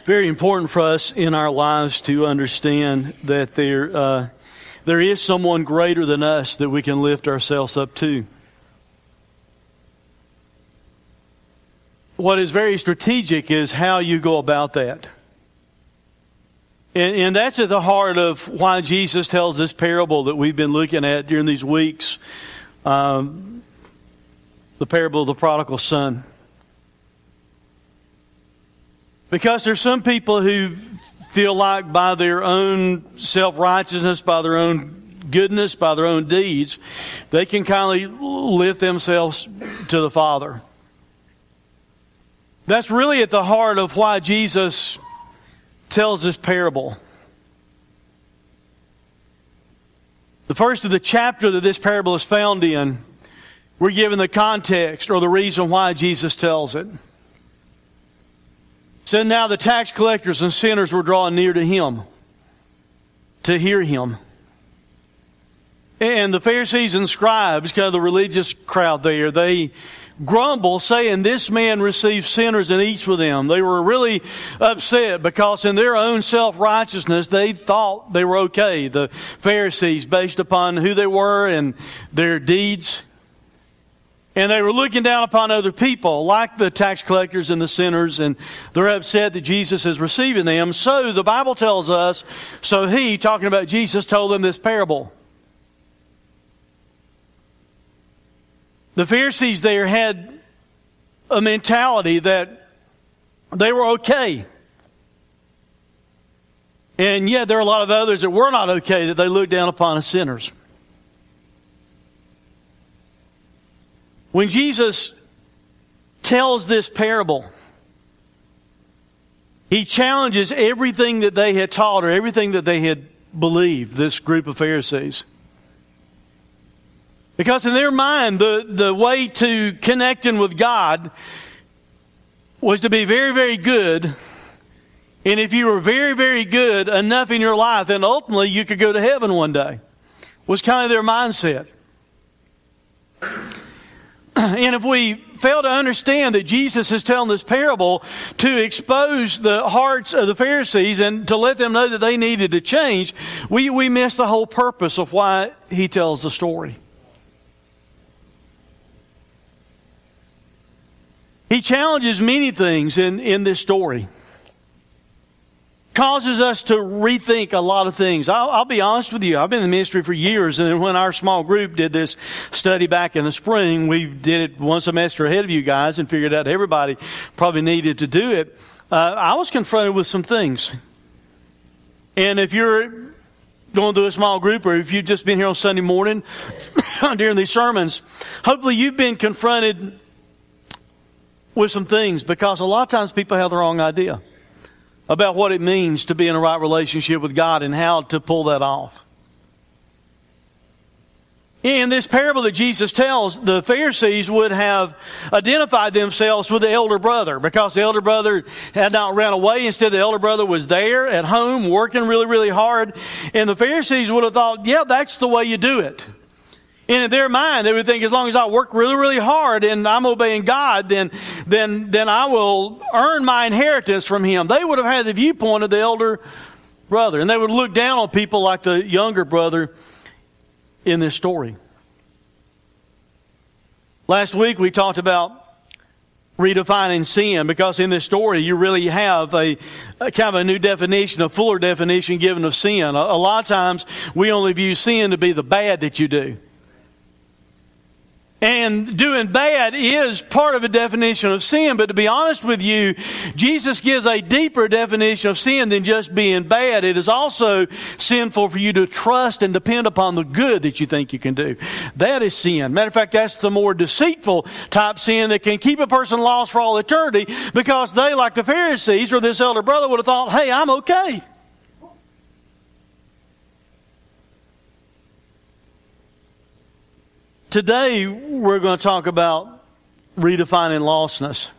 It's very important for us in our lives to understand that there, uh, there is someone greater than us that we can lift ourselves up to. What is very strategic is how you go about that. And, and, that's at the heart of why Jesus tells this parable that we've been looking at during these weeks um, the parable of the prodigal son. Because there's some people who feel like by their own self righteousness, by their own goodness, by their own deeds, they can kind of lift themselves to the Father. That's really at the heart of why Jesus tells this parable. The first of the chapter that this parable is found in, we're given the context or the reason why Jesus tells it. So now the tax collectors and sinners were drawing near to him to hear him. And the Pharisees and scribes, kind of the religious crowd there, they grumble, saying, This man receives sinners and eats with them. They were really upset because in their own self righteousness, they thought they were okay. The Pharisees, based upon who they were and their deeds. And they were looking down upon other people, like the tax collectors and the sinners, and they're upset that Jesus is receiving them. So the Bible tells us, so he, talking about Jesus, told them this parable. The Pharisees there had a mentality that they were okay. And yet there are a lot of others that were not okay, that they looked down upon as sinners. When Jesus tells this parable, he challenges everything that they had taught or everything that they had believed, this group of Pharisees. Because in their mind, the, the way to connecting with God was to be very, very good. And if you were very, very good enough in your life, then ultimately you could go to heaven one day. Was kind of their mindset. And if we fail to understand that Jesus is telling this parable to expose the hearts of the Pharisees and to let them know that they needed to change, we, we miss the whole purpose of why he tells the story. He challenges many things in, in this story causes us to rethink a lot of things. I'll, I'll, be honest with you. I've been in the ministry for years, and when our small group did this study back in the spring, we did it one semester ahead of you guys and figured out everybody probably needed to do it. Uh, I was confronted with some things. And if you're going through a small group or if you've just been here on Sunday morning during these sermons, hopefully you've been confronted with some things because a lot of times people have the wrong idea about what it means to be in a right relationship with God and how to pull that off. In this parable that Jesus tells, the Pharisees would have identified themselves with the elder brother because the elder brother had not ran away. Instead, the elder brother was there at home working really, really hard. And the Pharisees would have thought, yeah, that's the way you do it. In their mind, they would think as long as I work really, really hard and I'm obeying God, then, then, then I will earn my inheritance from Him. They would have had the viewpoint of the elder brother. And they would look down on people like the younger brother in this story. Last week we talked about redefining sin because in this story you really have a, a, kind of a new definition, a fuller definition given of sin. A, a lot of times we only view sin to be the bad that you do. And doing bad is part of a definition of sin, but to be honest with you, Jesus gives a deeper definition of sin than just being bad. It is also sinful for you to trust and depend upon the good that you think you can do. That is sin. Matter of fact, that's the more deceitful type sin that can keep a person lost for all eternity because they, like the Pharisees or this elder brother, would have thought, hey, I'm okay. Today, we're going to talk about redefining lostness.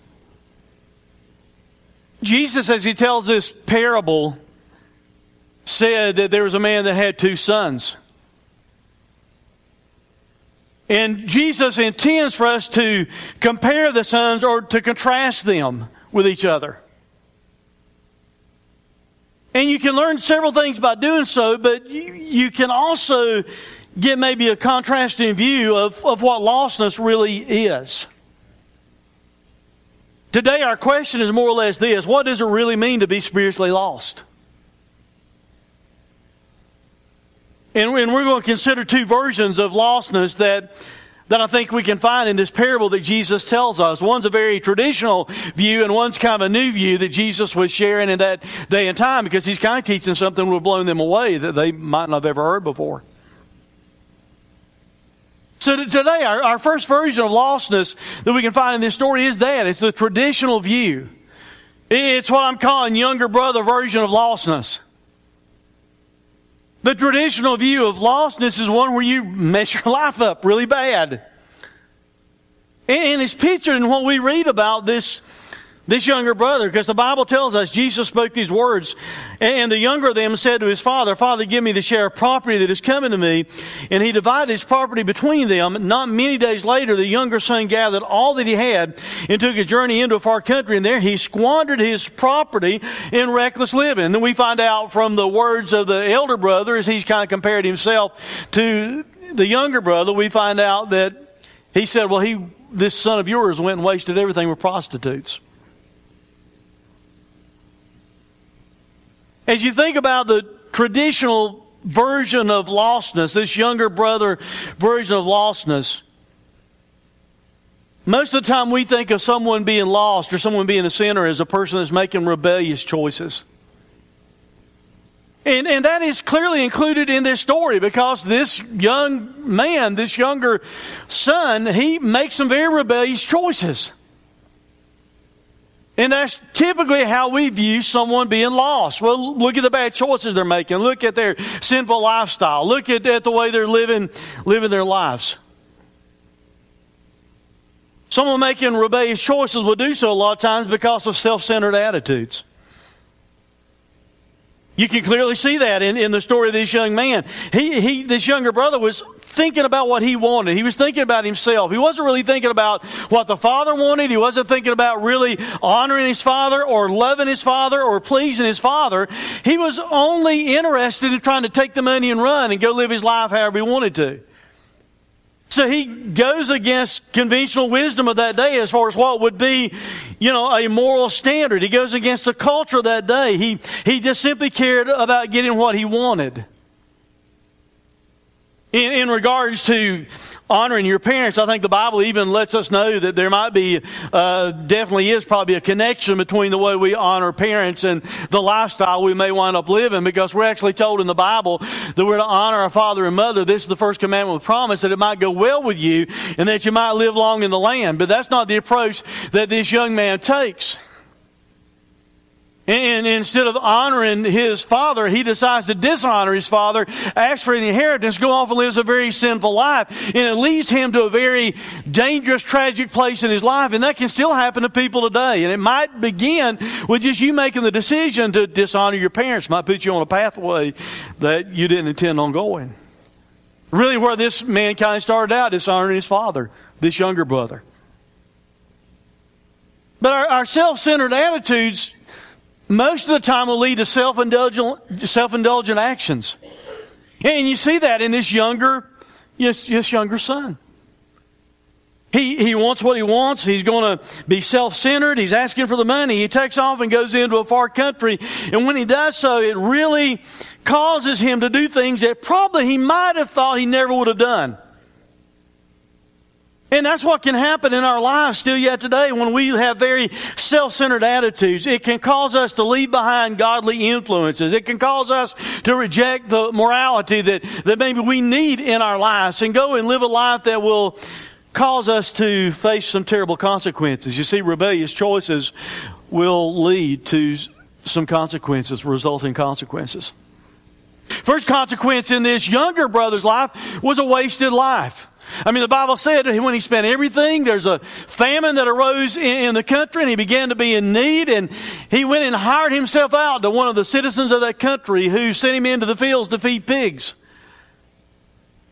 Jesus, as he tells this parable, said that there was a man that had two sons. And Jesus intends for us to compare the sons or to contrast them with each other. And you can learn several things by doing so, but you, can also get maybe a contrasting view of, of what lostness really is. Today, our question is more or less this What does it really mean to be spiritually lost? And, and we're going to consider two versions of lostness that that I think we can find in this parable that Jesus tells us. One's a very traditional view, and one's kind of a new view that Jesus was sharing in that day and time because he's kind of teaching something that would blow them away that they might not have ever heard before. So today, our, our first version of lostness that we can find in this story is that it's the traditional view. It's what I'm calling younger brother version of lostness. The traditional view of lostness is one where you mess your life up really bad. And it's pictured in what we read about this this younger brother, because the Bible tells us Jesus spoke these words, and the younger of them said to his father, Father, give me the share of property that is coming to me. And he divided his property between them. Not many days later, the younger son gathered all that he had and took a journey into a far country, and there he squandered his property in reckless living. And then we find out from the words of the elder brother, as he's kind of compared himself to the younger brother, we find out that he said, Well, he, this son of yours went and wasted everything with prostitutes. As you think about the traditional version of lostness, this younger brother version of lostness, most of the time we think of someone being lost or someone being a sinner as a person that's making rebellious choices. And, and that is clearly included in this story because this young man, this younger son, he makes some very rebellious choices. And that's typically how we view someone being lost. Well, look at the bad choices they're making. Look at their sinful lifestyle. Look at, at the way they're living, living their lives. Someone making rebellious choices will do so a lot of times because of self centered attitudes. You can clearly see that in, in the story of this young man. He, he, this younger brother was thinking about what he wanted. He was thinking about himself. He wasn't really thinking about what the father wanted. He wasn't thinking about really honoring his father or loving his father or pleasing his father. He was only interested in trying to take the money and run and go live his life however he wanted to. So he goes against conventional wisdom of that day as far as what would be, you know, a moral standard. He goes against the culture of that day. He, he just simply cared about getting what he wanted. In, in regards to honoring your parents, I think the Bible even lets us know that there might be, uh, definitely is probably a connection between the way we honor parents and the lifestyle we may wind up living because we're actually told in the Bible that we're to honor our father and mother. This is the first commandment with promise that it might go well with you and that you might live long in the land. But that's not the approach that this young man takes. And instead of honoring his father, he decides to dishonor his father, ask for the inheritance, go off and lives a very sinful life. And it leads him to a very dangerous, tragic place in his life. And that can still happen to people today. And it might begin with just you making the decision to dishonor your parents, might put you on a pathway that you didn't intend on going. Really, where this man kind of started out, dishonoring his father, this younger brother. But our, our self centered attitudes most of the time will lead to self-indulgent, self-indulgent actions. And you see that in this younger, this, younger son. He, he wants what he wants. He's going to be self-centered. He's asking for the money. He takes off and goes into a far country. And when he does so, it really causes him to do things that probably he might have thought he never would have done. And that's what can happen in our lives still yet today when we have very self-centered attitudes. It can cause us to leave behind godly influences. It can cause us to reject the morality that, that maybe we need in our lives and go and live a life that will cause us to face some terrible consequences. You see, rebellious choices will lead to some consequences, resulting consequences. First consequence in this younger brother's life was a wasted life. I mean, the Bible said when he spent everything, there's a famine that arose in, the country and he began to be in need and he went and hired himself out to one of the citizens of that country who sent him into the fields to feed pigs.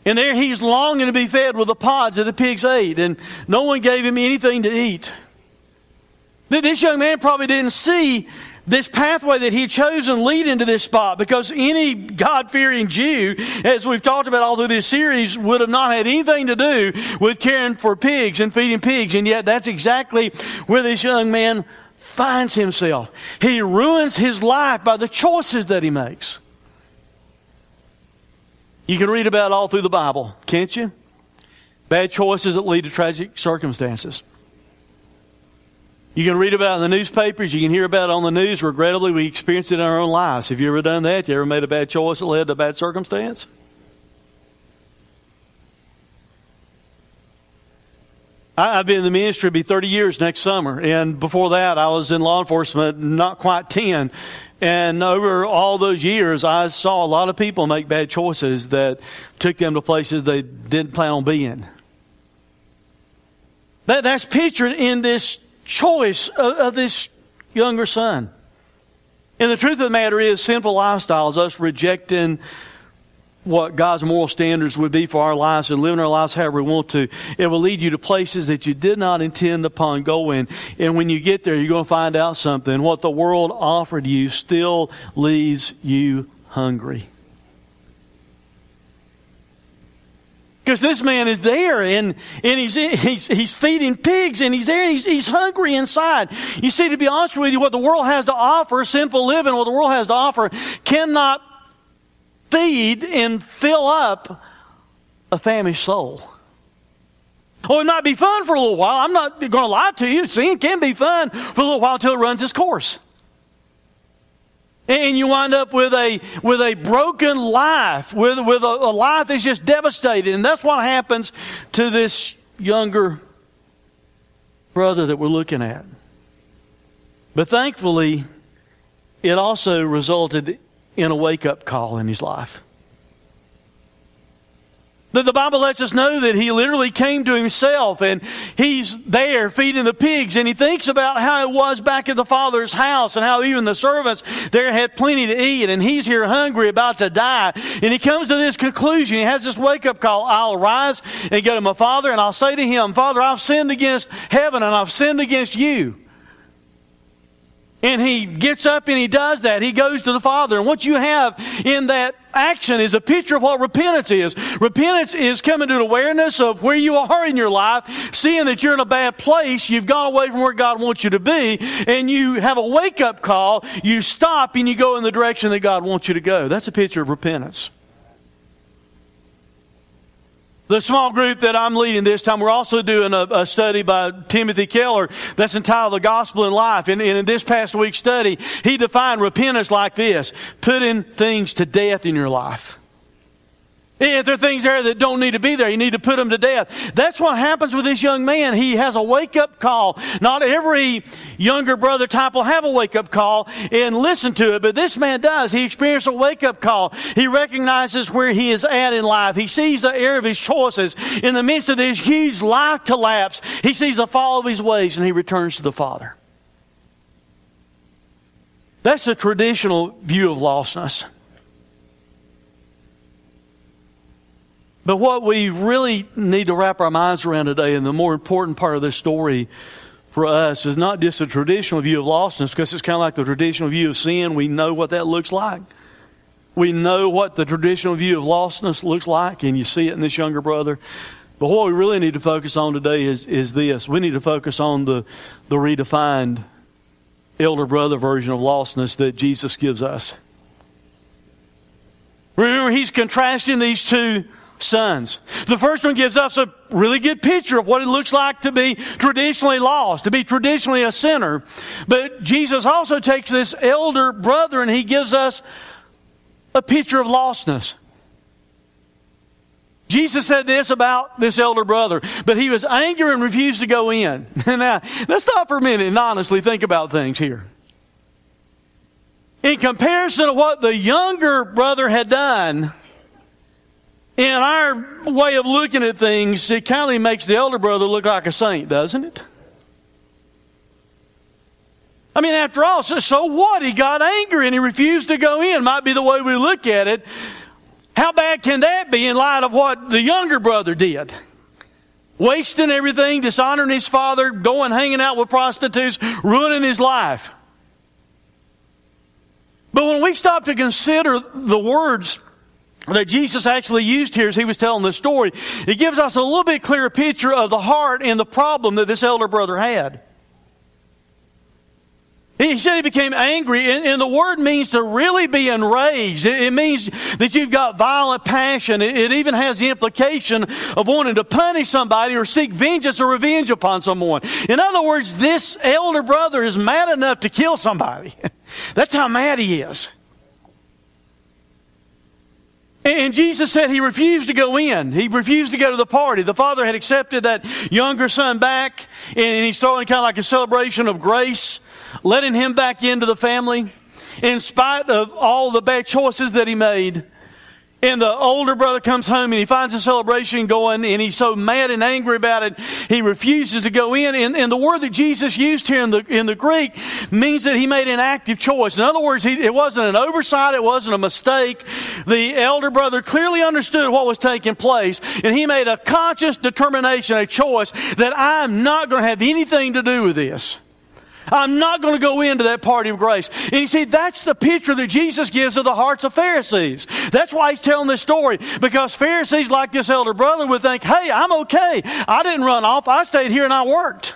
And there he's longing to be fed with the pods that the pigs ate and no one gave him anything to eat. This young man probably didn't see this pathway that he had chosen lead into this spot because any God fearing Jew, as we've talked about all through this series, would have not had anything to do with caring for pigs and feeding pigs. And yet that's exactly where this young man finds himself. He ruins his life by the choices that he makes. You can read about all through the Bible, can't you? Bad choices that lead to tragic circumstances. You can read about it in the newspapers. You can hear about it on the news. Regrettably, we experience it in our own lives. Have you ever done that? You ever made a bad choice that led to a bad circumstance? I've been in the ministry, be 30 years next summer. And before that, I was in law enforcement, not quite 10. And over all those years, I saw a lot of people make bad choices that took them to places they didn't plan on being. That, that's pictured in this choice of, of this younger son. And the truth of the matter is, sinful lifestyles, us rejecting what God's moral standards would be for our lives and living our lives however we want to, it will lead you to places that you did not intend upon going. And when you get there, you're going to find out something. What the world offered you still leaves you hungry. Because this man is there and, and he's, he's, he's feeding pigs and he's there and he's, he's hungry inside. You see, to be honest with you, what the world has to offer, sinful living, what the world has to offer, cannot feed and fill up a famished soul. Oh, it might be fun for a little while. I'm not going to lie to you. It can be fun for a little while until it runs its course and you wind up with a with a broken life, with with a, a life that's just devastated, and that's what happens to this younger brother that we're looking at. But thankfully, it also resulted in a wake up call in his life. The Bible lets us know that he literally came to himself and he's there feeding the pigs and he thinks about how it was back at the Father's house and how even the servants there had plenty to eat and he's here hungry about to die. And he comes to this conclusion. He has this wake up call. I'll arise and go to my Father and I'll say to him, Father, I've sinned against heaven and I've sinned against you. And he gets up and he does that. He goes to the Father. And what you have in that action is a picture of what repentance is. Repentance is coming to an awareness of where you are in your life, seeing that you're in a bad place, you've gone away from where God wants you to be, and you have a wake up call, you stop and you go in the direction that God wants you to go. That's a picture of repentance. The small group that I'm leading this time, we're also doing a, a study by Timothy Keller that's entitled The Gospel in Life. And, and in this past week's study, he defined repentance like this putting things to death in your life. If there are things there that don't need to be there, you need to put them to death. That's what happens with this young man. He has a wake up call. Not every younger brother type will have a wake up call and listen to it, but this man does. He experienced a wake up call. He recognizes where he is at in life. He sees the error of his choices. In the midst of this huge life collapse, he sees the fall of his ways and he returns to the Father. That's the traditional view of lostness. But what we really need to wrap our minds around today, and the more important part of this story for us, is not just a traditional view of lostness, because it's kind of like the traditional view of sin. We know what that looks like. We know what the traditional view of lostness looks like, and you see it in this younger brother. But what we really need to focus on today is, is this. We need to focus on the, the redefined elder brother version of lostness that Jesus gives us. Remember, he's contrasting these two sons. The first one gives us a really good picture of what it looks like to be traditionally lost, to be traditionally a sinner. But Jesus also takes this elder brother and he gives us a picture of lostness. Jesus said this about this elder brother, but he was angry and refused to go in. now, let's stop for a minute and honestly think about things here. In comparison to what the younger brother had done, in our way of looking at things, it kind of makes the elder brother look like a saint, doesn't it? I mean, after all, so, so what? He got angry and he refused to go in. Might be the way we look at it. How bad can that be in light of what the younger brother did? Wasting everything, dishonoring his father, going hanging out with prostitutes, ruining his life. But when we stop to consider the words that Jesus actually used here as he was telling the story, it gives us a little bit clearer picture of the heart and the problem that this elder brother had. He said he became angry, and, and, the word means to really be enraged. It, it means that you've got violent passion. It, it, even has the implication of wanting to punish somebody or seek vengeance or revenge upon someone. In other words, this elder brother is mad enough to kill somebody. That's how mad he is. And Jesus said he refused to go in. He refused to go to the party. The father had accepted that younger son back, and he's throwing kind of like a celebration of grace, letting him back into the family. In spite of all the bad choices that he made, and the older brother comes home and he finds a celebration going and he's so mad and angry about it, he refuses to go in. And, and the word that Jesus used here in the, in the Greek means that he made an active choice. In other words, he, it wasn't an oversight, it wasn't a mistake. The elder brother clearly understood what was taking place and he made a conscious determination, a choice that I'm not going to have anything to do with this. I'm not going to go into that party of grace. And you see, that's the picture that Jesus gives of the hearts of Pharisees. That's why he's telling this story. Because Pharisees, like this elder brother, would think, hey, I'm okay. I didn't run off. I stayed here and I worked.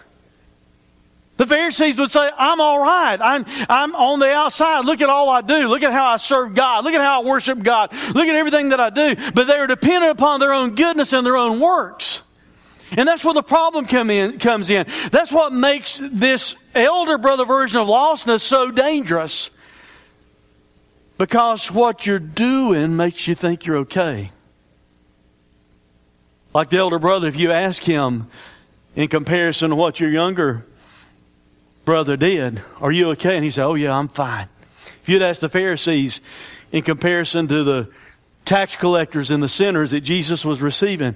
The Pharisees would say, I'm all right. I'm, I'm on the outside. Look at all I do. Look at how I serve God. Look at how I worship God. Look at everything that I do. But they are dependent upon their own goodness and their own works. And that's where the problem come in, comes in. That's what makes this elder brother version of lostness so dangerous. Because what you're doing makes you think you're okay. Like the elder brother, if you ask him in comparison to what your younger brother did, are you okay? And he said, oh yeah, I'm fine. If you'd ask the Pharisees in comparison to the tax collectors and the sinners that Jesus was receiving,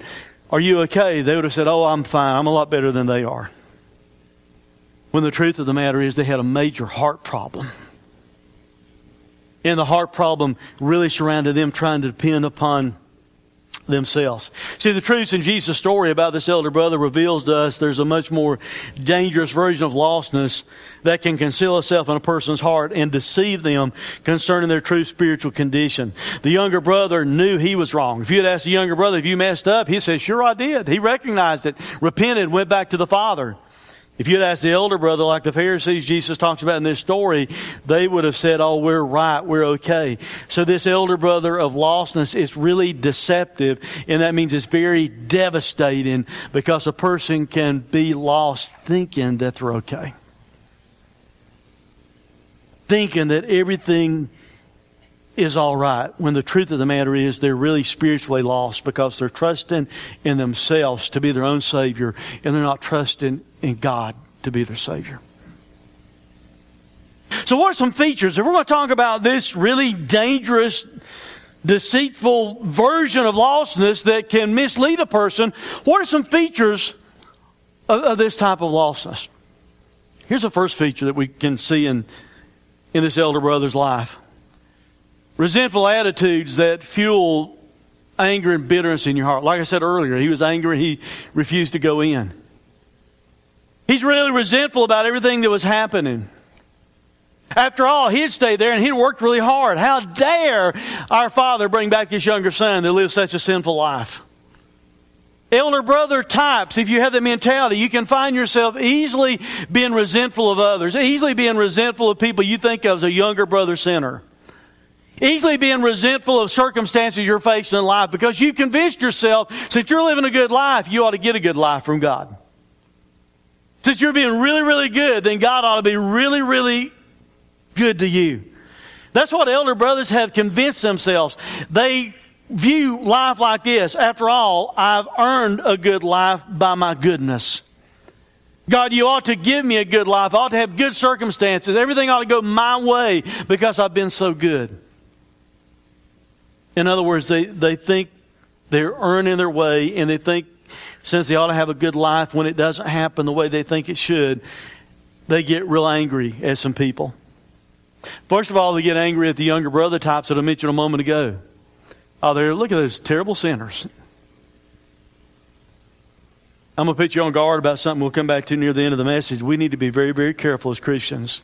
are you okay? They would have said, Oh, I'm fine. I'm a lot better than they are. When the truth of the matter is, they had a major heart problem. And the heart problem really surrounded them trying to depend upon themselves. See, the truth in Jesus' story about this elder brother reveals to us there's a much more dangerous version of lostness that can conceal itself in a person's heart and deceive them concerning their true spiritual condition. The younger brother knew he was wrong. If you had asked the younger brother, if you messed up, he said, sure I did. He recognized it, repented, went back to the father. If you'd asked the elder brother, like the Pharisees Jesus talks about in this story, they would have said, Oh, we're right, we're okay. So this elder brother of lostness is really deceptive, and that means it's very devastating because a person can be lost thinking that they're okay. Thinking that everything is all right when the truth of the matter is they're really spiritually lost because they're trusting in themselves to be their own Savior and they're not trusting in God to be their Savior. So, what are some features? If we're going to talk about this really dangerous, deceitful version of lostness that can mislead a person, what are some features of, of this type of lostness? Here's the first feature that we can see in, in this elder brother's life resentful attitudes that fuel anger and bitterness in your heart. Like I said earlier, he was angry, he refused to go in. He's really resentful about everything that was happening. After all, he'd stayed there and he'd worked really hard. How dare our father bring back his younger son that lived such a sinful life? Elder brother types, if you have the mentality, you can find yourself easily being resentful of others, easily being resentful of people you think of as a younger brother sinner. Easily being resentful of circumstances you're facing in life because you've convinced yourself since you're living a good life, you ought to get a good life from God. Since you're being really, really good, then God ought to be really, really good to you. That's what elder brothers have convinced themselves. They view life like this. After all, I've earned a good life by my goodness. God, you ought to give me a good life. I ought to have good circumstances. Everything ought to go my way because I've been so good. In other words, they, they think They're earning their way and they think since they ought to have a good life when it doesn't happen the way they think it should, they get real angry at some people. First of all, they get angry at the younger brother types that I mentioned a moment ago. Oh, they're, look at those terrible sinners. I'm going to put you on guard about something we'll come back to near the end of the message. We need to be very, very careful as Christians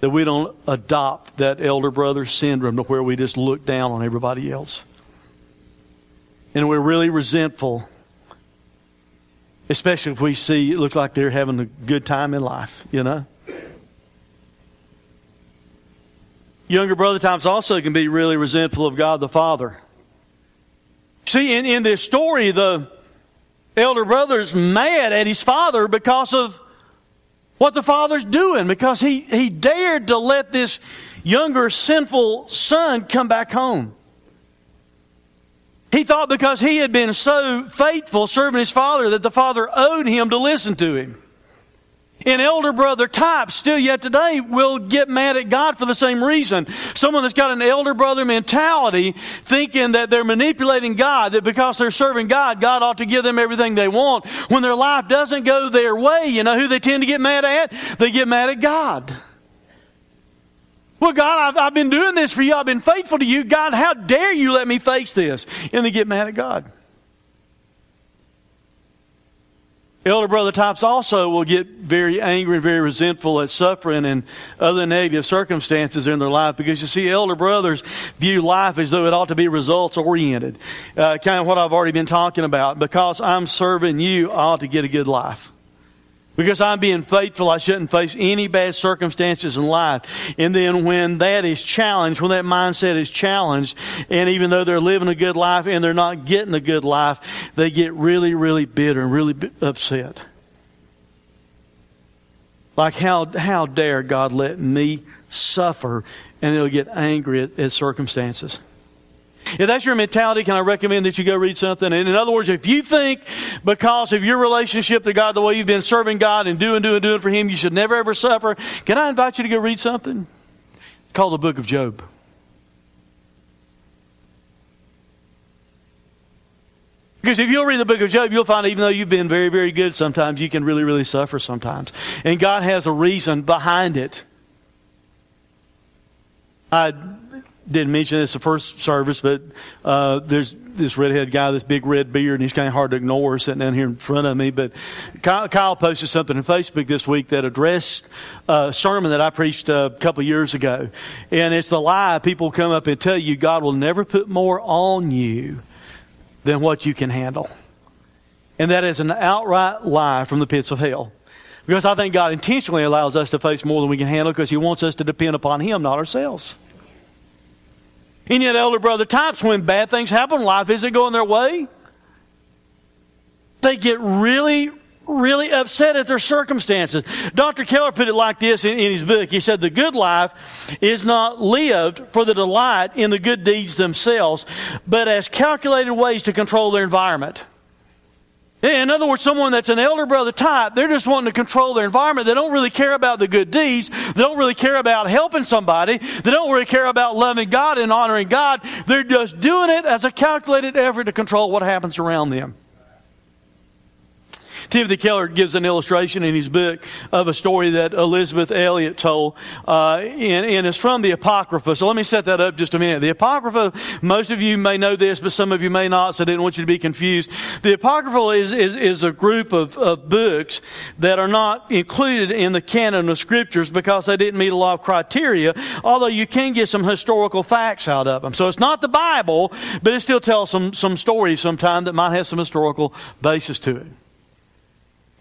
that we don't adopt that elder brother syndrome to where we just look down on everybody else. And we're really resentful, especially if we see it looks like they're having a good time in life, you know? Younger brother times also can be really resentful of God the Father. See, in, in this story, the elder brother's mad at his father because of what the father's doing, because he, he dared to let this younger sinful son come back home. He thought because he had been so faithful serving his father that the father owed him to listen to him. An elder brother type still yet today will get mad at God for the same reason. Someone that's got an elder brother mentality thinking that they're manipulating God, that because they're serving God, God ought to give them everything they want. When their life doesn't go their way, you know who they tend to get mad at? They get mad at God. Well, God, I've, I've been doing this for you. I've been faithful to you. God, how dare you let me face this? And they get mad at God. Elder brother types also will get very angry and very resentful at suffering and other negative circumstances in their life because you see, elder brothers view life as though it ought to be results oriented. Uh, kind of what I've already been talking about. Because I'm serving you, I ought to get a good life. Because I'm being faithful, I shouldn't face any bad circumstances in life. And then when that is challenged, when that mindset is challenged, and even though they're living a good life and they're not getting a good life, they get really, really bitter and really upset. Like, how, how dare God let me suffer? And they'll get angry at, at circumstances. If that's your mentality, can I recommend that you go read something? And in other words, if you think because of your relationship to God, the way you've been serving God and doing, doing, doing for Him, you should never ever suffer, can I invite you to go read something? called the book of Job. Because if you'll read the book of Job, you'll find even though you've been very, very good sometimes, you can really, really suffer sometimes. And God has a reason behind it. I didn't mention this the first service, but uh, there's this redhead guy, this big red beard, and he's kind of hard to ignore sitting down here in front of me. But Kyle, Kyle posted something on Facebook this week that addressed a sermon that I preached a couple years ago. And it's the lie people come up and tell you God will never put more on you than what you can handle. And that is an outright lie from the pits of hell. Because I think God intentionally allows us to face more than we can handle because He wants us to depend upon Him, not ourselves. And yet, elder brother types, when bad things happen, life isn't going their way, they get really, really upset at their circumstances. Dr. Keller put it like this in, in, his book. He said, The good life is not lived for the delight in the good deeds themselves, but as calculated ways to control their environment. In other words, someone that's an elder brother type, they're just wanting to control their environment. They don't really care about the good deeds. They don't really care about helping somebody. They don't really care about loving God and honoring God. They're just doing it as a calculated effort to control what happens around them. Timothy Keller gives an illustration in his book of a story that Elisabeth Elliot told, uh, and, and, it's from the Apocrypha. So let me set that up just a minute. The Apocrypha, most of you may know this, but some of you may not, so I didn't want you to be confused. The Apocrypha is, is, is a group of, of books that are not included in the canon of scriptures because they didn't meet a lot of criteria, although you can get some historical facts out of them. So it's not the Bible, but it still tells some, some stories sometime that might have some historical basis to it.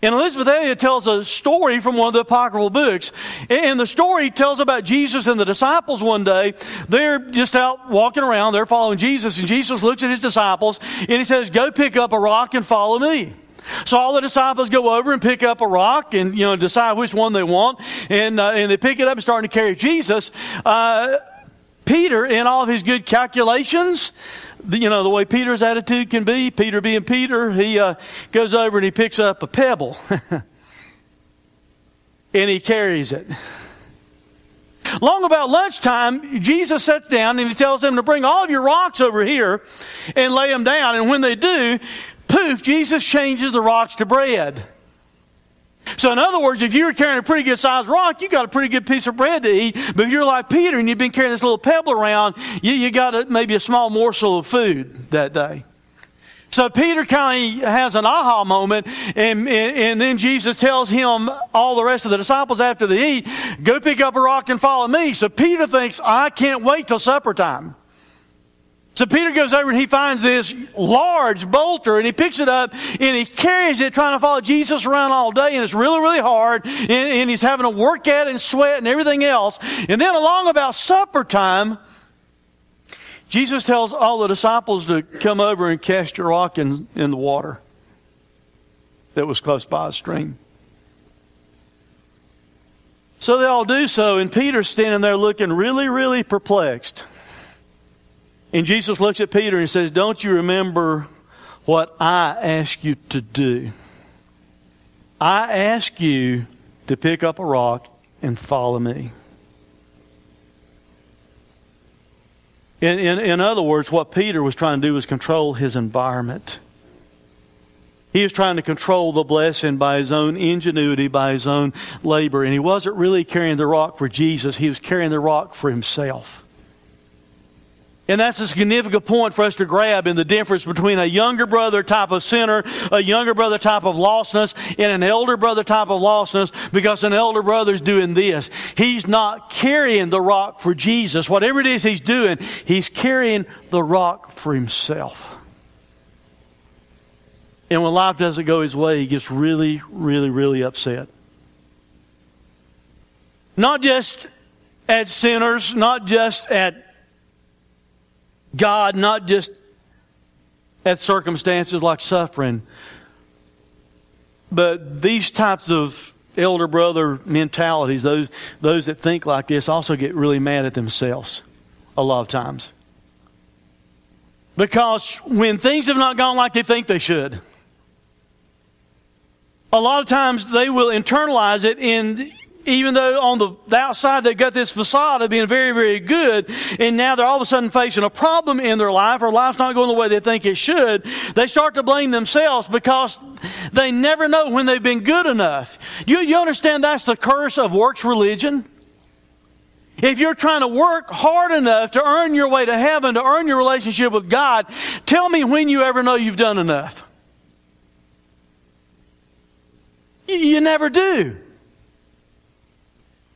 And Elisabeth Elliot tells a story from one of the apocryphal books. And the story tells about Jesus and the disciples one day. They're just out walking around. They're following Jesus. And Jesus looks at his disciples and he says, Go pick up a rock and follow me. So all the disciples go over and pick up a rock and, you know, decide which one they want. And, uh, and they pick it up and start to carry Jesus. Uh, Peter, in all of his good calculations, you know, the way Peter's attitude can be, Peter being Peter, he uh, goes over and he picks up a pebble and he carries it. Long about lunchtime, Jesus sits down and he tells them to bring all of your rocks over here and lay them down. And when they do, poof, Jesus changes the rocks to bread. So, in other words, if you were carrying a pretty good sized rock, you got a pretty good piece of bread to eat. But if you're like Peter and you've been carrying this little pebble around, you, you got a, maybe a small morsel of food that day. So Peter kind of has an aha moment, and, and, and, then Jesus tells him, all the rest of the disciples after they eat, go pick up a rock and follow me. So Peter thinks, I can't wait till supper time. So Peter goes over and he finds this large boulder and he picks it up and he carries it trying to follow Jesus around all day and it's really, really hard and, and he's having to work at it and sweat and everything else. And then along about supper time, Jesus tells all the disciples to come over and cast a rock in, in the water that was close by a stream. So they all do so, and Peter's standing there looking really, really perplexed. And Jesus looks at Peter and says, Don't you remember what I ask you to do? I ask you to pick up a rock and follow me. In, in, in other words, what Peter was trying to do was control his environment. He was trying to control the blessing by his own ingenuity, by his own labor. And he wasn't really carrying the rock for Jesus, he was carrying the rock for himself. And that's a significant point for us to grab in the difference between a younger brother type of sinner, a younger brother type of lostness, and an elder brother type of lostness, because an elder brother's doing this. He's not carrying the rock for Jesus. Whatever it is he's doing, he's carrying the rock for himself. And when life doesn't go his way, he gets really, really, really upset. Not just at sinners, not just at God not just at circumstances like suffering, but these types of elder brother mentalities, those, those that think like this, also get really mad at themselves a lot of times. Because when things have not gone like they think they should, a lot of times they will internalize it in even though on the, the, outside they've got this facade of being very, very good, and now they're all of a sudden facing a problem in their life, or life's not going the way they think it should, they start to blame themselves because they never know when they've been good enough. You, you understand that's the curse of works religion? If you're trying to work hard enough to earn your way to heaven, to earn your relationship with God, tell me when you ever know you've done enough. You never do.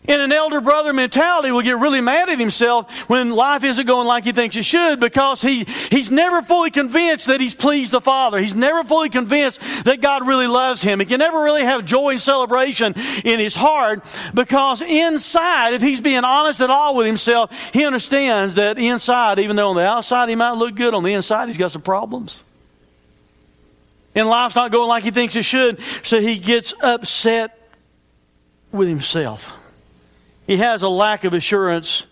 And an elder brother mentality will get really mad at himself when life isn't going like he thinks it should because he, he's never fully convinced that he's pleased the Father. He's never fully convinced that God really loves him. He can never really have joy and celebration in his heart because inside, if he's being honest at all with himself, he understands that inside, even though on the outside he might look good, on the inside he's got some problems. And life's not going like he thinks it should, so he gets upset with himself. He has a lack of assurance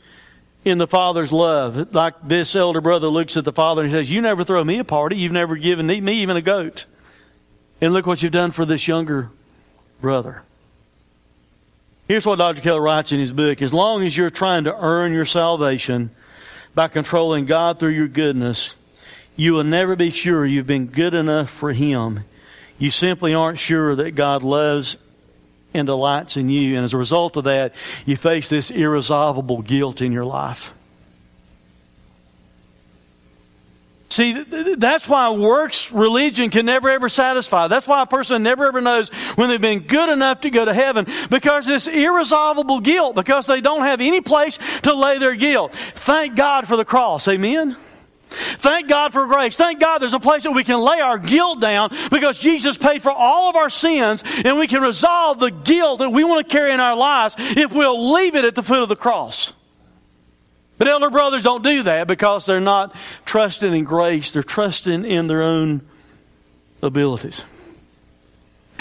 in the father's love. Like this elder brother looks at the father and says, You never throw me a party. You've never given me even a goat. And look what you've done for this younger brother. Here's what Dr. Keller writes in his book As long as you're trying to earn your salvation by controlling God through your goodness, you will never be sure you've been good enough for Him. You simply aren't sure that God loves and delights in you. And as a result of that, you face this irresolvable guilt in your life. See, that's why works religion can never ever satisfy. That's why a person never ever knows when they've been good enough to go to heaven because this irresolvable guilt, because they don't have any place to lay their guilt. Thank God for the cross. Amen? Thank God for grace. Thank God there's a place that we can lay our guilt down because Jesus paid for all of our sins and we can resolve the guilt that we want to carry in our lives if we'll leave it at the foot of the cross. But elder brothers don't do that because they're not trusting in grace. They're trusting in their own abilities.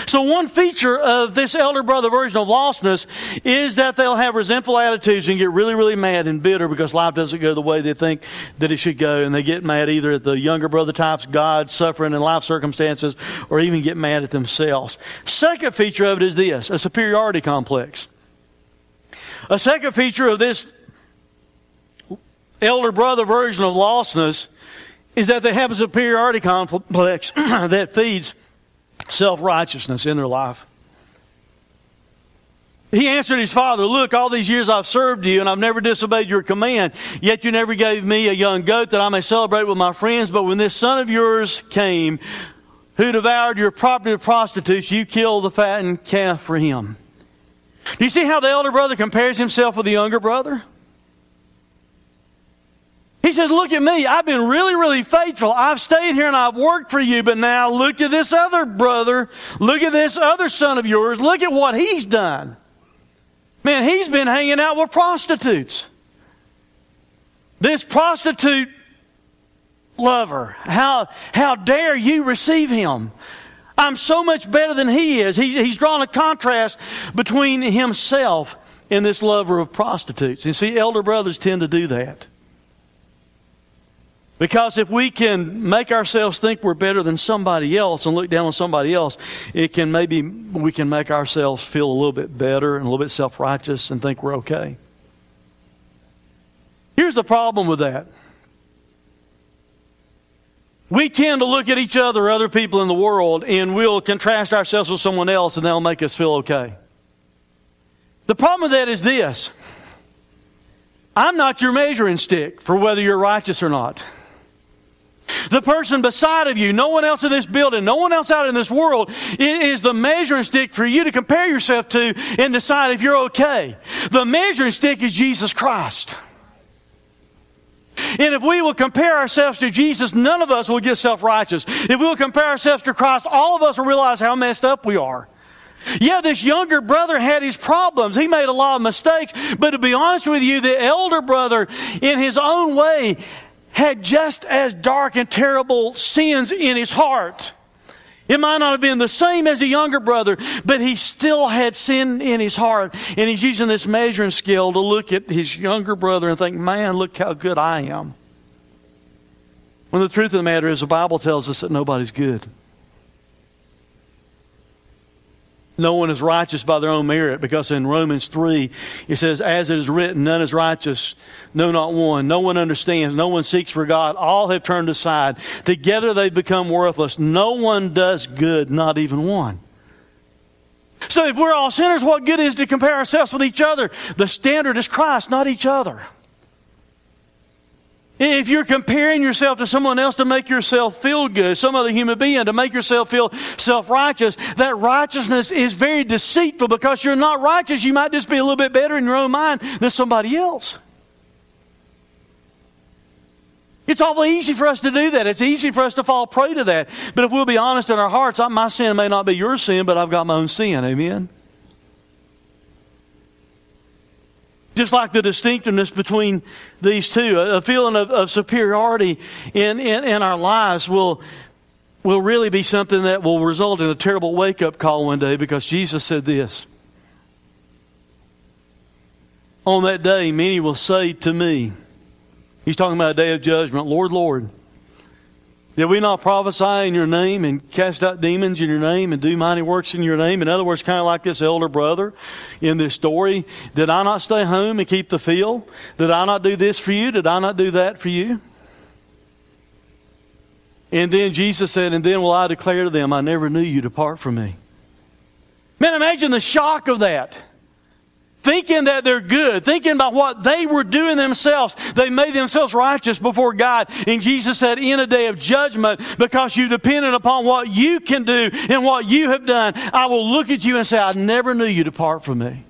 So, one feature of this elder brother version of lostness is that they'll have resentful attitudes and get really, really mad and bitter because life doesn't go the way they think that it should go. And they get mad either at the younger brother types, God, suffering, and life circumstances, or even get mad at themselves. Second feature of it is this a superiority complex. A second feature of this elder brother version of lostness is that they have a superiority complex that feeds self righteousness in their life. He answered his father, Look, all these years I've served you, and I've never disobeyed your command. Yet you never gave me a young goat that I may celebrate with my friends. But when this son of yours came, who devoured your property of prostitutes, you killed the fattened calf for him. Do you see how the elder brother compares himself with the younger brother? He says, Look at me. I've been really, really faithful. I've stayed here and I've worked for you, but now look at this other brother. Look at this other son of yours. Look at what he's done. Man, he's been hanging out with prostitutes. This prostitute lover. How, how dare you receive him? I'm so much better than he is. He's, he's drawn a contrast between himself and this lover of prostitutes. You see, elder brothers tend to do that. Because if we can make ourselves think we're better than somebody else and look down on somebody else, it can maybe we can make ourselves feel a little bit better and a little bit self righteous and think we're okay. Here's the problem with that. We tend to look at each other, other people in the world, and we'll contrast ourselves with someone else and they'll make us feel okay. The problem with that is this I'm not your measuring stick for whether you're righteous or not. The person beside of you, no one else in this building, no one else out in this world is the measuring stick for you to compare yourself to and decide if you're okay. The measuring stick is Jesus Christ. And if we will compare ourselves to Jesus, none of us will get self righteous. If we will compare ourselves to Christ, all of us will realize how messed up we are. Yeah, this younger brother had his problems. He made a lot of mistakes. But to be honest with you, the elder brother, in his own way, had just as dark and terrible sins in his heart. It might not have been the same as the younger brother, but he still had sin in his heart. And he's using this measuring scale to look at his younger brother and think, man, look how good I am. When the truth of the matter is, the Bible tells us that nobody's good. No one is righteous by their own merit because in Romans 3 it says, As it is written, none is righteous, no, not one. No one understands, no one seeks for God. All have turned aside. Together they become worthless. No one does good, not even one. So if we're all sinners, what good is to compare ourselves with each other? The standard is Christ, not each other. If you're comparing yourself to someone else to make yourself feel good, some other human being to make yourself feel self righteous, that righteousness is very deceitful because you're not righteous. You might just be a little bit better in your own mind than somebody else. It's awfully easy for us to do that. It's easy for us to fall prey to that. But if we'll be honest in our hearts, my sin may not be your sin, but I've got my own sin. Amen? Just like the distinctiveness between these two, a, feeling of, of superiority in, in, in, our lives will, will really be something that will result in a terrible wake up call one day because Jesus said this. On that day, many will say to me, He's talking about a day of judgment, Lord, Lord. Did we not prophesy in your name and cast out demons in your name and do mighty works in your name? In other words, kind of like this elder brother in this story. Did I not stay home and keep the field? Did I not do this for you? Did I not do that for you? And then Jesus said, And then will I declare to them, I never knew you, depart from me. Man, imagine the shock of that thinking that they're good, thinking about what they were doing themselves. They made themselves righteous before God. And Jesus said, in a day of judgment, because you depended upon what you can do and what you have done, I will look at you and say, I never knew you depart from me.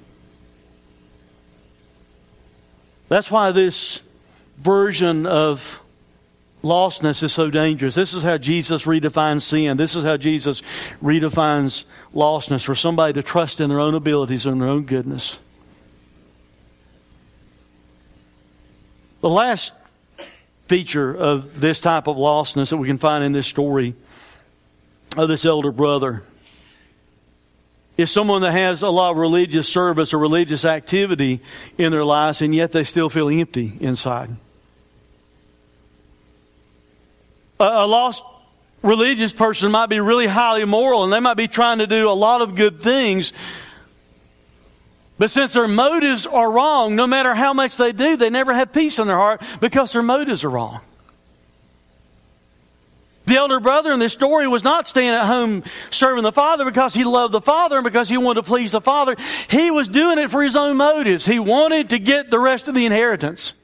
That's why this version of lostness is so dangerous. This is how Jesus redefines sin. This is how Jesus redefines lostness for somebody to trust in their own abilities and their own goodness. The last feature of this type of lostness that we can find in this story of this elder brother is someone that has a lot of religious service or religious activity in their lives and yet they still feel empty inside. A, a lost religious person might be really highly moral and they might be trying to do a lot of good things, But since their motives are wrong, no matter how much they do, they never have peace in their heart because their motives are wrong. The elder brother in this story was not staying at home serving the father because he loved the father and because he wanted to please the father. He was doing it for his own motives. He wanted to get the rest of the inheritance.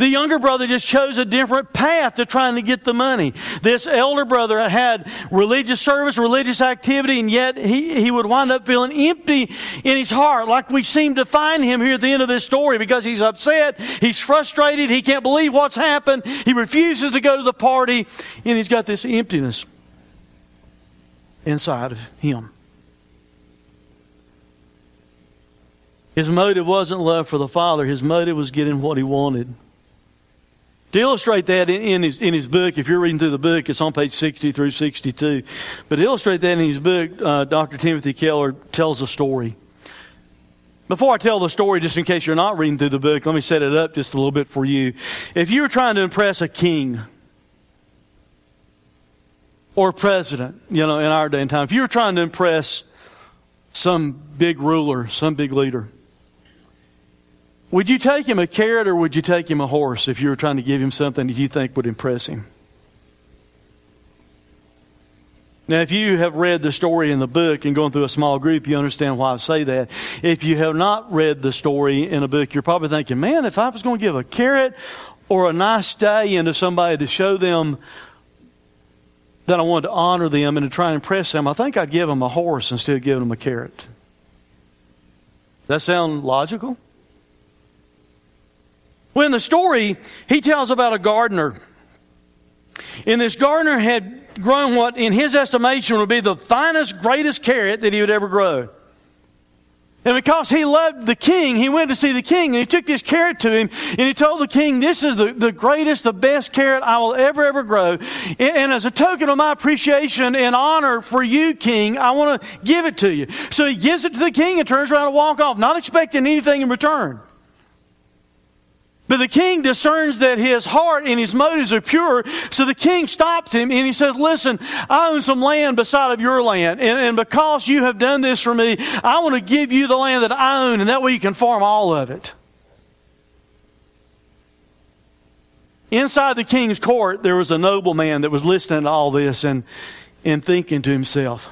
The younger brother just chose a different path to trying to get the money. This elder brother had religious service, religious activity, and yet he, he would wind up feeling empty in his heart, like we seem to find him here at the end of this story because he's upset, he's frustrated, he can't believe what's happened, he refuses to go to the party, and he's got this emptiness inside of him. His motive wasn't love for the Father, his motive was getting what he wanted. To illustrate that in, his, in his book, if you're reading through the book, it's on page 60 through 62. But to illustrate that in his book, uh, Dr. Timothy Keller tells a story. Before I tell the story, just in case you're not reading through the book, let me set it up just a little bit for you. If you were trying to impress a king or president, you know, in our day and time, if you were trying to impress some big ruler, some big leader, would you take him a carrot or would you take him a horse if you were trying to give him something that you think would impress him? Now, if you have read the story in the book and going through a small group, you understand why I say that. If you have not read the story in a book, you're probably thinking, man, if I was going to give a carrot or a nice stallion to somebody to show them that I wanted to honor them and to try and impress them, I think I'd give them a horse instead of giving them a carrot. Does that sound logical? Well, in the story, he tells about a gardener. And this gardener had grown what, in his estimation, would be the finest, greatest carrot that he would ever grow. And because he loved the king, he went to see the king and he took this carrot to him and he told the king, this is the, the greatest, the best carrot I will ever, ever grow. And, and as a token of my appreciation and honor for you, king, I want to give it to you. So he gives it to the king and turns around and walks off, not expecting anything in return. But the king discerns that his heart and his motives are pure, so the king stops him and he says, Listen, I own some land beside of your land, and, and because you have done this for me, I want to give you the land that I own, and that way you can farm all of it. Inside the king's court, there was a nobleman that was listening to all this and, and thinking to himself,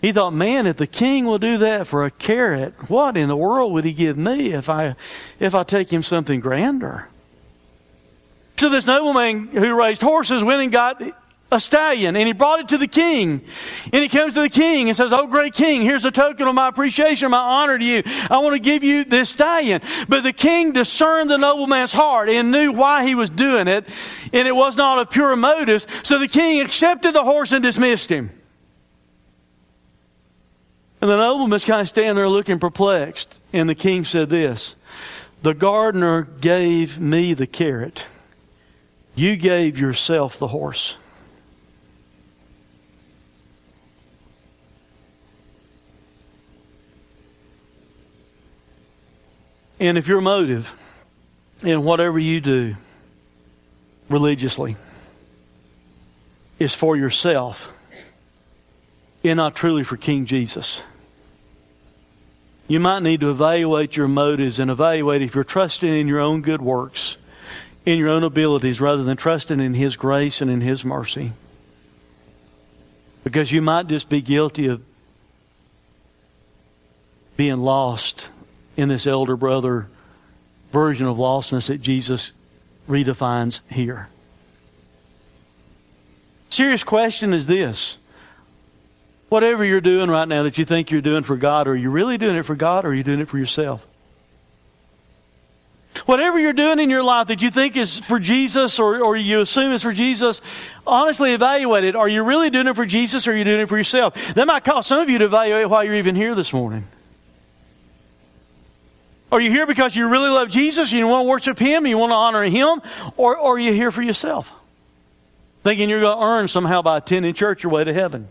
he thought, man, if the king will do that for a carrot, what in the world would he give me if I, if I take him something grander? So this nobleman who raised horses went and got a stallion and he brought it to the king. And he comes to the king and says, Oh great king, here's a token of my appreciation, my honor to you. I want to give you this stallion. But the king discerned the nobleman's heart and knew why he was doing it. And it was not of pure motives. So the king accepted the horse and dismissed him. And the nobleman's kind of standing there looking perplexed. And the king said this The gardener gave me the carrot, you gave yourself the horse. And if your motive in whatever you do religiously is for yourself and not truly for King Jesus, you might need to evaluate your motives and evaluate if you're trusting in your own good works, in your own abilities, rather than trusting in His grace and in His mercy. Because you might just be guilty of being lost in this elder brother version of lostness that Jesus redefines here. Serious question is this whatever you're doing right now that you think you're doing for God, are you really doing it for God or are you doing it for yourself? Whatever you're doing in your life that you think is for Jesus or, or you assume is for Jesus, honestly evaluate it. Are you really doing it for Jesus or are you doing it for yourself? That might cause some of you to evaluate why you're even here this morning. Are you here because you really love Jesus you want to worship Him you want to honor Him? Or, or are you here for yourself? Thinking you're going to earn somehow by attending church your way to heaven?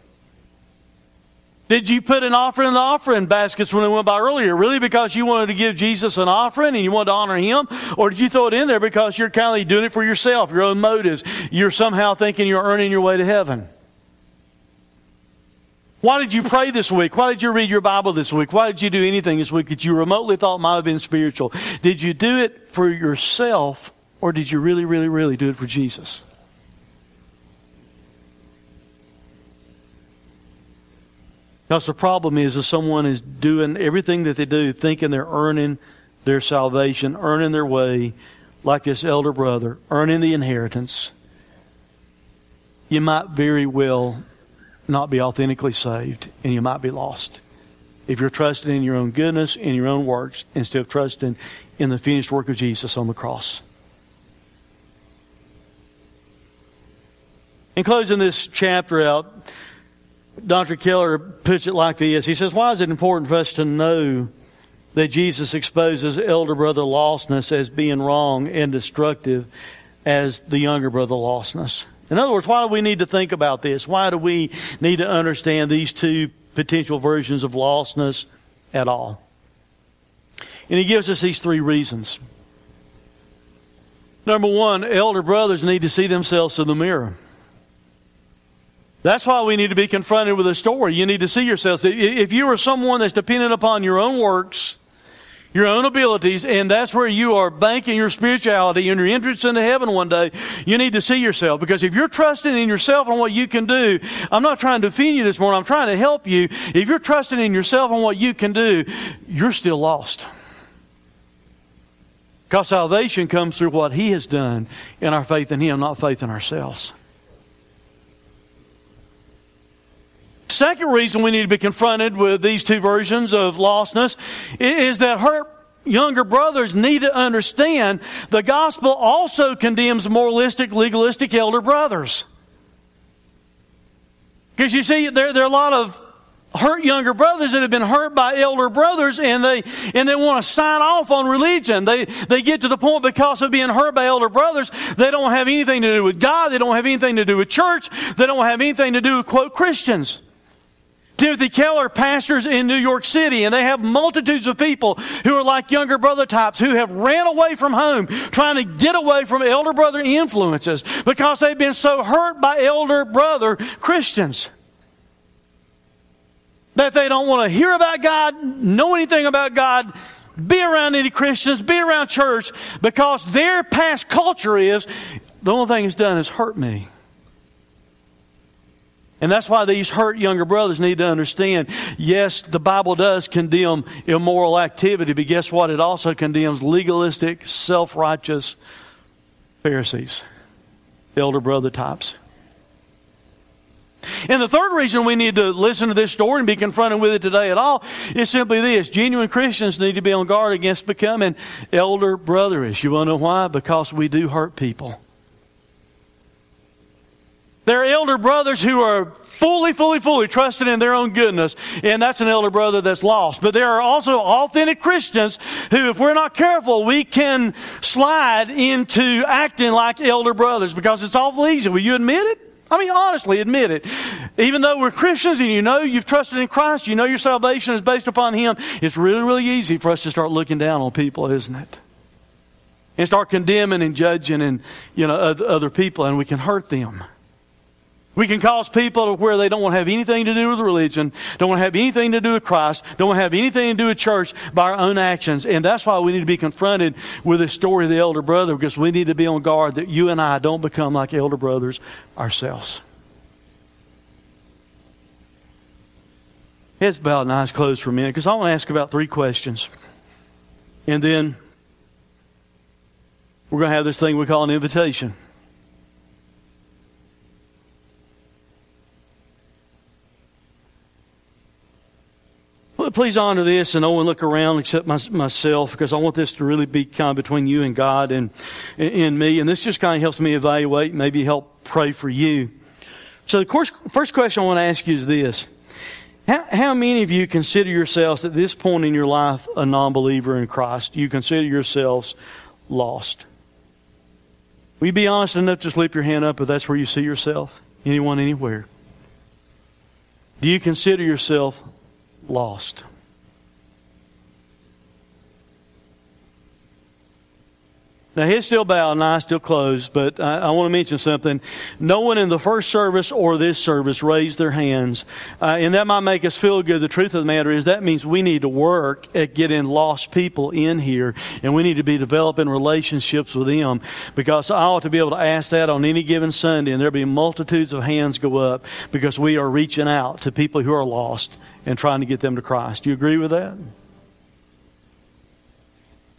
Did you put an offering in the offering baskets when we went by earlier? Really because you wanted to give Jesus an offering and you wanted to honor Him? Or did you throw it in there because you're kind of doing it for yourself, your own motives? You're somehow thinking you're earning your way to heaven. Why did you pray this week? Why did you read your Bible this week? Why did you do anything this week that you remotely thought might have been spiritual? Did you do it for yourself or did you really, really, really do it for Jesus? Because the problem is, if someone is doing everything that they do, thinking they're earning their salvation, earning their way, like this elder brother, earning the inheritance, you might very well not be authentically saved and you might be lost. If you're trusting in your own goodness, in your own works, instead of trusting in the finished work of Jesus on the cross. In closing this chapter out, Dr. Keller puts it like this. He says, Why is it important for us to know that Jesus exposes elder brother lostness as being wrong and destructive as the younger brother lostness? In other words, why do we need to think about this? Why do we need to understand these two potential versions of lostness at all? And he gives us these three reasons. Number one, elder brothers need to see themselves in the mirror. That's why we need to be confronted with a story. You need to see yourselves. If you are someone that's dependent upon your own works, your own abilities, and that's where you are banking your spirituality and your entrance into heaven one day, you need to see yourself. Because if you're trusting in yourself and what you can do, I'm not trying to offend you this morning, I'm trying to help you. If you're trusting in yourself and what you can do, you're still lost. Because salvation comes through what He has done in our faith in Him, not faith in ourselves. Second reason we need to be confronted with these two versions of lostness is that her younger brothers need to understand the gospel also condemns moralistic, legalistic elder brothers. Because you see, there, there are a lot of hurt younger brothers that have been hurt by elder brothers and they and they want to sign off on religion they they get to the point because of being hurt by elder brothers they don't have anything to do with god they don't have anything to do with church they don't have anything to do with quote christians Timothy Keller pastors in New York City, and they have multitudes of people who are like younger brother types who have ran away from home, trying to get away from elder brother influences because they've been so hurt by elder brother Christians that they don't want to hear about God, know anything about God, be around any Christians, be around church, because their past culture is the only thing it's done is hurt me. And that's why these hurt younger brothers need to understand yes, the Bible does condemn immoral activity, but guess what? It also condemns legalistic, self righteous Pharisees, elder brother types. And the third reason we need to listen to this story and be confronted with it today at all is simply this. Genuine Christians need to be on guard against becoming elder brotherish. You want to know why? Because we do hurt people. There are elder brothers who are fully, fully, fully trusted in their own goodness, and that's an elder brother that's lost. But there are also authentic Christians who, if we're not careful, we can slide into acting like elder brothers because it's awful easy. Will you admit it? I mean, honestly, admit it. Even though we're Christians and you know you've trusted in Christ, you know your salvation is based upon Him, it's really, really easy for us to start looking down on people, isn't it? And start condemning and judging and, you know, other people, and we can hurt them. We can cause people to where they don't want to have anything to do with religion, don't want to have anything to do with Christ, don't want to have anything to do with church by our own actions. And that's why we need to be confronted with the story of the elder brother because we need to be on guard that you and I don't become like elder brothers ourselves. Bowed and eyes closed for a minute because I want to ask about three questions. And then we're going to have this thing we call an invitation. Please honor this and no one look around except my, myself because I want this to really be kind of between you and God and, and me. And this just kind of helps me evaluate, maybe help pray for you. So the course, first question I want to ask you is this. How, how many of you consider yourselves at this point in your life a non-believer in Christ? You consider yourselves lost? Will you be honest enough to slip your hand up if that's where you see yourself? Anyone, anywhere? Do you consider yourself lost. Now, heads still bowed and eyes still closed, but I, I, want to mention something. No one in the first service or this service raised their hands. Uh, and that might make us feel good. The truth of the matter is that means we need to work at getting lost people in here, and we need to be developing relationships with them because I ought to be able to ask that on any given Sunday, and there'll be multitudes of hands go up because we are reaching out to people who are lost and trying to get them to Christ. Do you agree with that?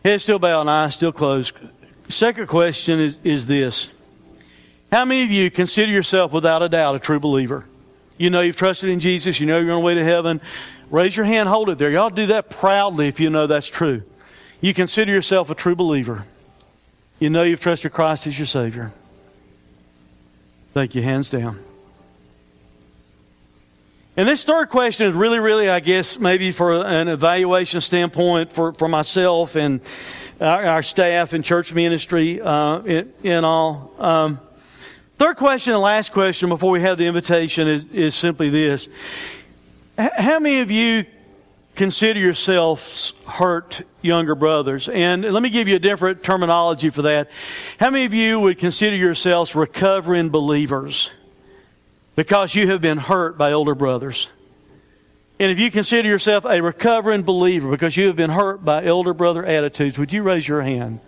Head still bowed and eyes still closed. Second question is, is this. How many of you consider yourself without a doubt a true believer? You know you've trusted in Jesus, you know you're on the way to heaven. Raise your hand, hold it there. Y'all do that proudly if you know that's true. You consider yourself a true believer. You know you've trusted Christ as your Savior. Thank you. Hands down. And this third question is really, really, I guess, maybe for an evaluation standpoint for, for myself and our, our staff and church ministry uh, in, in, all. Um, third question and last question before we have the invitation is, is simply this. H- how many of you consider yourselves hurt younger brothers? And let me give you a different terminology for that. How many of you would consider yourselves recovering believers because you have been hurt by older brothers? And if you consider yourself a recovering believer because you have been hurt by elder brother attitudes, would you raise your hand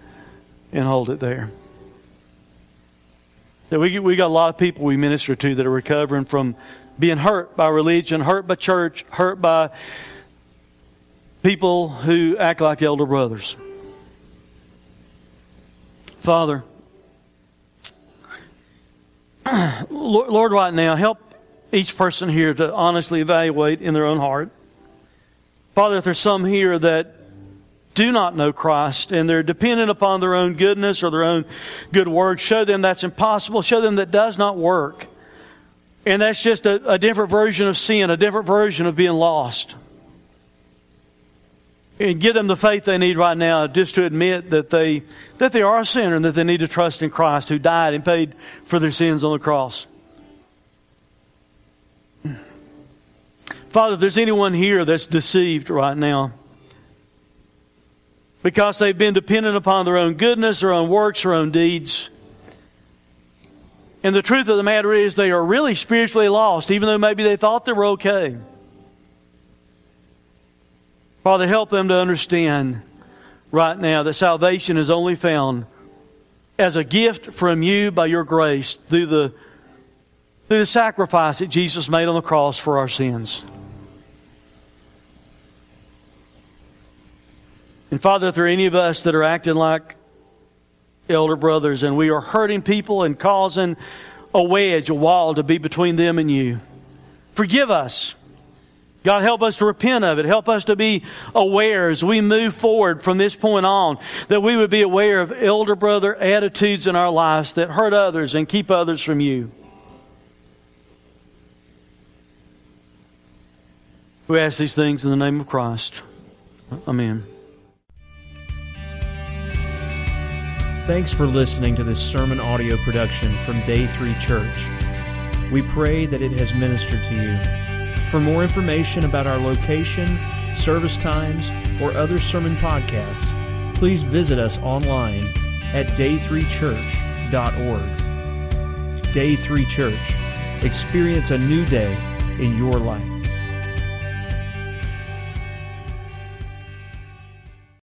and hold it there? So we, we got a lot of people we minister to that are recovering from being hurt by religion, hurt by church, hurt by people who act like elder brothers. Father, Lord, right now, help each person here to honestly evaluate in their own heart. Father, if there's some here that do not know Christ and they're dependent upon their own goodness or their own good works, show them that's impossible. Show them that does not work. And that's just a, a different version of sin, a different version of being lost. And give them the faith they need right now just to admit that they, that they are a sinner and that they need to trust in Christ who died and paid for their sins on the cross. Father, if there's anyone here that's deceived right now, because they've been dependent upon their own goodness, their own works, their own deeds. And the truth of the matter is, they are really spiritually lost, even though maybe they thought they were okay. Father, help them to understand right now that salvation is only found as a gift from you by your grace through the, through the sacrifice that Jesus made on the cross for our sins. And Father, if there are any of us that are acting like elder brothers and we are hurting people and causing a wedge, a wall to be between them and you, forgive us. God, help us to repent of it. Help us to be aware as we move forward from this point on that we would be aware of elder brother attitudes in our lives that hurt others and keep others from you. We ask these things in the name of Christ. Amen. Thanks for listening to this sermon audio production from Day 3 Church. We pray that it has ministered to you. For more information about our location, service times, or other sermon podcasts, please visit us online at day3church.org. Day 3 Church. Experience a new day in your life.